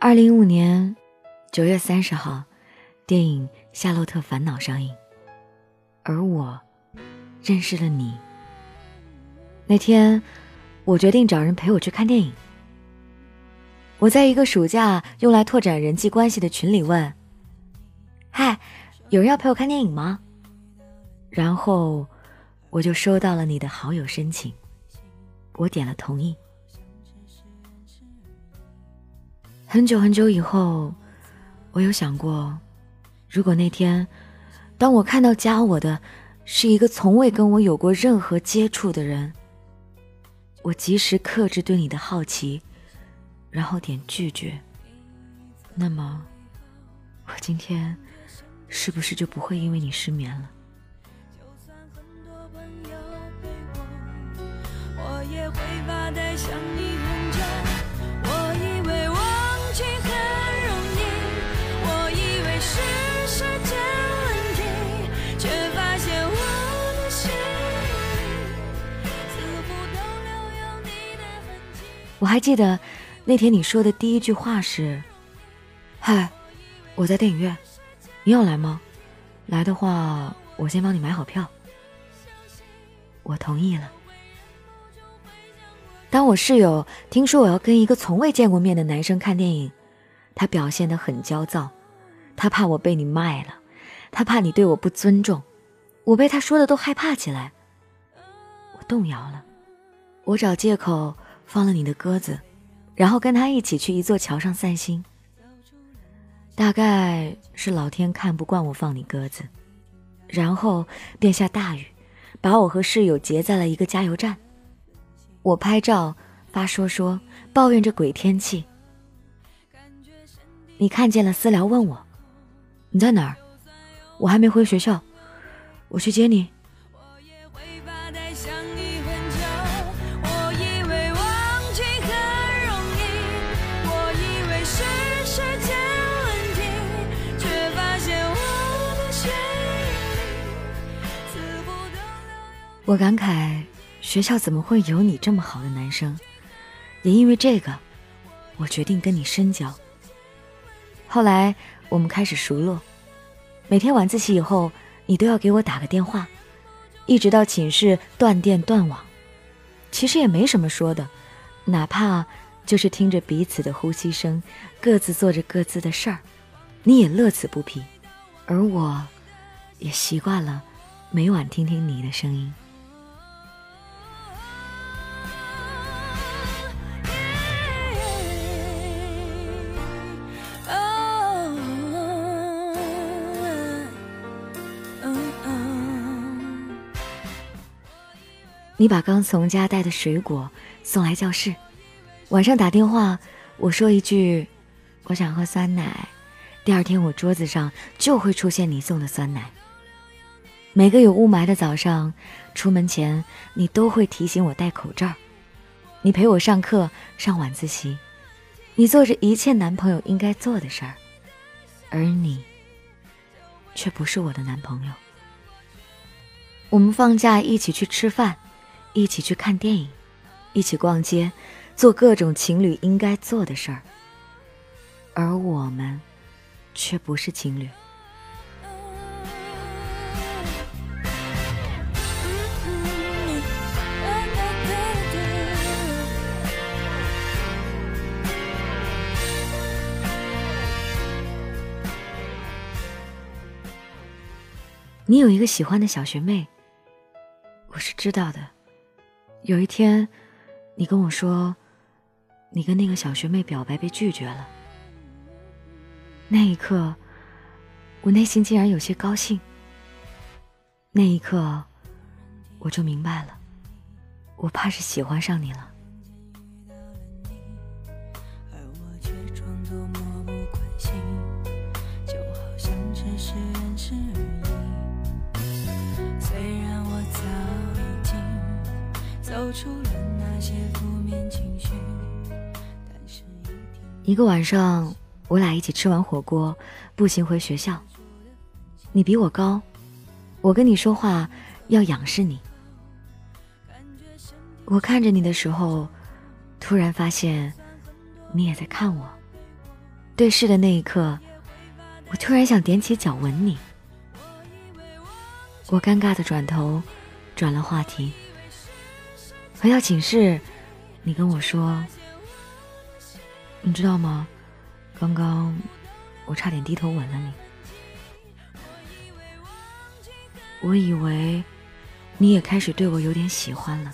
二零一五年九月三十号，电影《夏洛特烦恼》上映，而我认识了你。那天，我决定找人陪我去看电影。我在一个暑假用来拓展人际关系的群里问：“嗨，有人要陪我看电影吗？”然后我就收到了你的好友申请，我点了同意。很久很久以后，我有想过，如果那天，当我看到加我的是一个从未跟我有过任何接触的人，我及时克制对你的好奇。然后点拒绝。那么，我今天是不是就不会因为你失眠了？我我还记得。那天你说的第一句话是：“嗨，我在电影院，你要来吗？来的话，我先帮你买好票。”我同意了。当我室友听说我要跟一个从未见过面的男生看电影，他表现得很焦躁，他怕我被你卖了，他怕你对我不尊重，我被他说的都害怕起来。我动摇了，我找借口放了你的鸽子。然后跟他一起去一座桥上散心。大概是老天看不惯我放你鸽子，然后便下大雨，把我和室友截在了一个加油站。我拍照发说说，抱怨着鬼天气。你看见了私聊问我，你在哪儿？我还没回学校，我去接你。我感慨，学校怎么会有你这么好的男生？也因为这个，我决定跟你深交。后来我们开始熟络，每天晚自习以后，你都要给我打个电话，一直到寝室断电断网。其实也没什么说的，哪怕就是听着彼此的呼吸声，各自做着各自的事儿，你也乐此不疲，而我，也习惯了每晚听听你的声音。你把刚从家带的水果送来教室，晚上打电话，我说一句我想喝酸奶，第二天我桌子上就会出现你送的酸奶。每个有雾霾的早上，出门前你都会提醒我戴口罩。你陪我上课上晚自习，你做着一切男朋友应该做的事儿，而你却不是我的男朋友。我们放假一起去吃饭。一起去看电影，一起逛街，做各种情侣应该做的事儿，而我们却不是情侣。你有一个喜欢的小学妹，我是知道的。有一天，你跟我说，你跟那个小学妹表白被拒绝了。那一刻，我内心竟然有些高兴。那一刻，我就明白了，我怕是喜欢上你了。一个晚上，我俩一起吃完火锅，步行回学校。你比我高，我跟你说话要仰视你。我看着你的时候，突然发现你也在看我。对视的那一刻，我突然想踮起脚吻你。我尴尬的转头，转了话题。回到寝室，你跟我说：“你知道吗？刚刚我差点低头吻了你。我以为你也开始对我有点喜欢了。”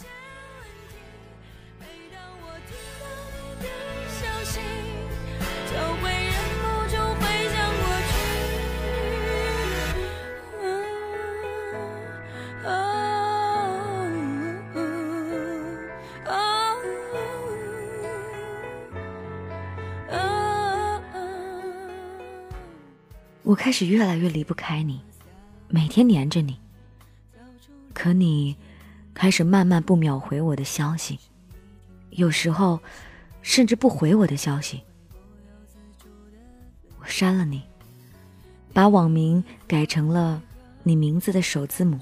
我开始越来越离不开你，每天黏着你。可你开始慢慢不秒回我的消息，有时候甚至不回我的消息。我删了你，把网名改成了你名字的首字母。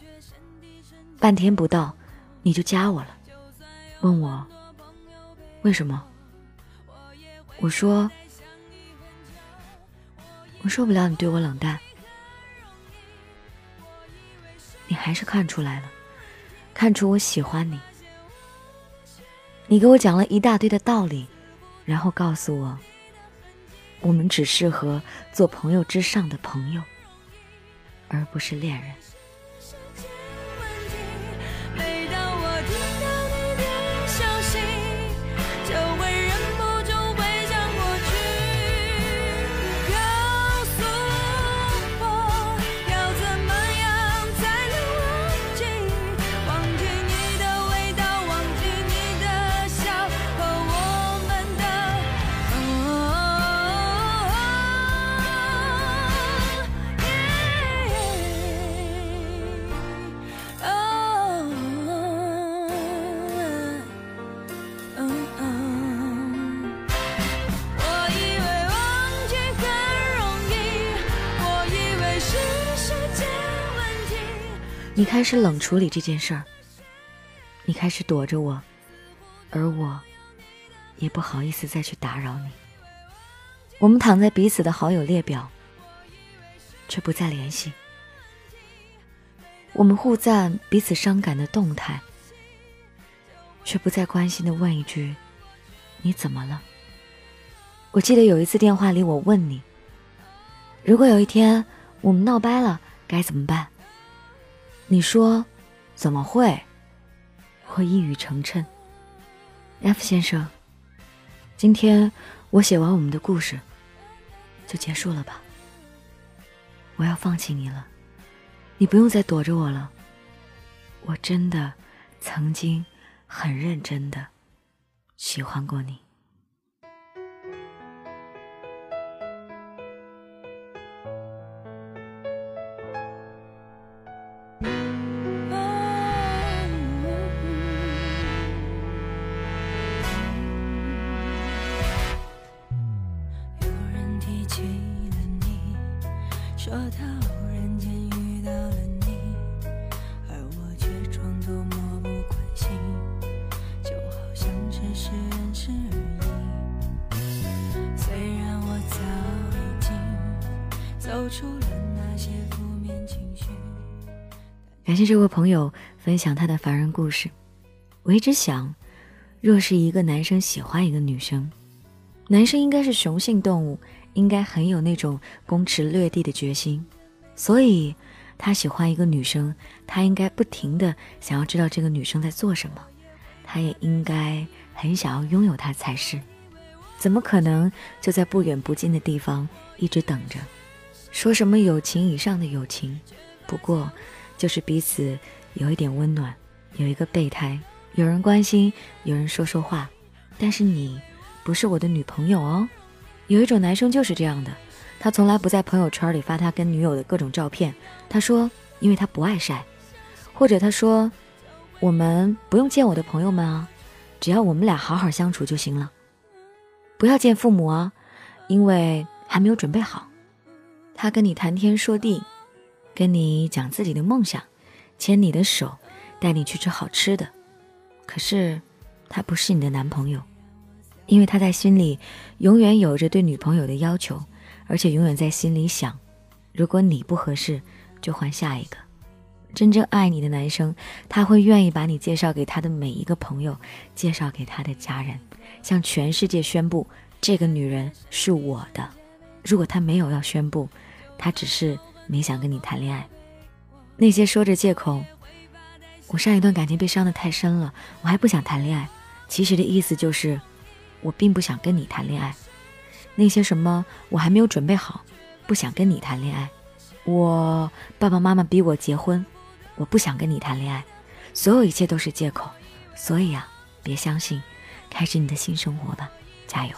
半天不到，你就加我了，问我为什么？我说。我受不了你对我冷淡，你还是看出来了，看出我喜欢你。你给我讲了一大堆的道理，然后告诉我，我们只适合做朋友之上的朋友，而不是恋人。你开始冷处理这件事儿，你开始躲着我，而我也不好意思再去打扰你。我们躺在彼此的好友列表，却不再联系。我们互赞彼此伤感的动态，却不再关心的问一句：“你怎么了？”我记得有一次电话里，我问你：“如果有一天我们闹掰了，该怎么办？”你说，怎么会？我一语成谶。F 先生，今天我写完我们的故事，就结束了吧。我要放弃你了，你不用再躲着我了。我真的曾经很认真的喜欢过你。我的偶然间遇到了你而我却装作漠不关心就好像只是认识而已虽然我早已经走出了那些负面情绪感谢这位朋友分享他的凡人故事。我一直想若是一个男生喜欢一个女生男生应该是雄性动物应该很有那种攻池略地的决心。所以，他喜欢一个女生，他应该不停的想要知道这个女生在做什么，他也应该很想要拥有她才是。怎么可能就在不远不近的地方一直等着？说什么友情以上的友情，不过。就是彼此有一点温暖，有一个备胎，有人关心，有人说说话。但是你不是我的女朋友哦。有一种男生就是这样的，他从来不在朋友圈里发他跟女友的各种照片。他说，因为他不爱晒，或者他说，我们不用见我的朋友们啊，只要我们俩好好相处就行了。不要见父母啊，因为还没有准备好。他跟你谈天说地。跟你讲自己的梦想，牵你的手，带你去吃好吃的。可是，他不是你的男朋友，因为他在心里永远有着对女朋友的要求，而且永远在心里想：如果你不合适，就换下一个。真正爱你的男生，他会愿意把你介绍给他的每一个朋友，介绍给他的家人，向全世界宣布这个女人是我的。如果他没有要宣布，他只是没想跟你谈恋爱。那些说着借口，我上一段感情被伤得太深了，我还不想谈恋爱。其实的意思就是。我并不想跟你谈恋爱，那些什么我还没有准备好，不想跟你谈恋爱。我爸爸妈妈逼我结婚，我不想跟你谈恋爱。所有一切都是借口，所以啊，别相信，开始你的新生活吧，加油。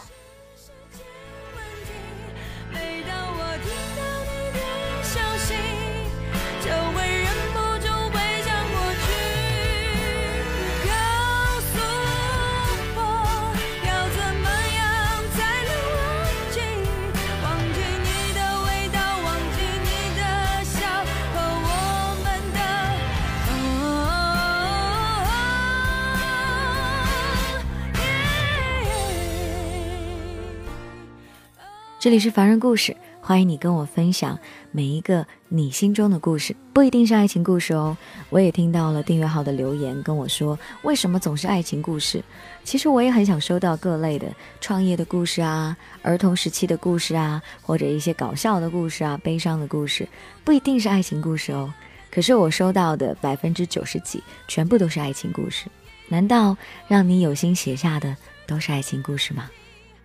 这里是凡人故事，欢迎你跟我分享每一个你心中的故事，不一定是爱情故事哦。我也听到了订阅号的留言跟我说，为什么总是爱情故事？其实我也很想收到各类的创业的故事啊，儿童时期的故事啊，或者一些搞笑的故事啊，悲伤的故事，不一定是爱情故事哦。可是我收到的百分之九十几，全部都是爱情故事。难道让你有心写下的都是爱情故事吗？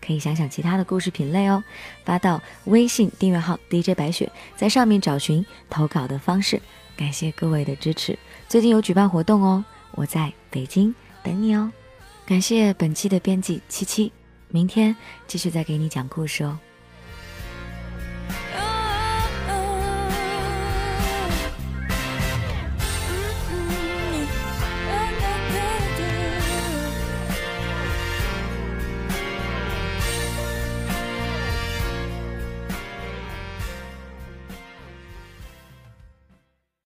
可以想想其他的故事品类哦，发到微信订阅号 DJ 白雪，在上面找寻投稿的方式。感谢各位的支持，最近有举办活动哦，我在北京等你哦。感谢本期的编辑七七，明天继续再给你讲故事哦。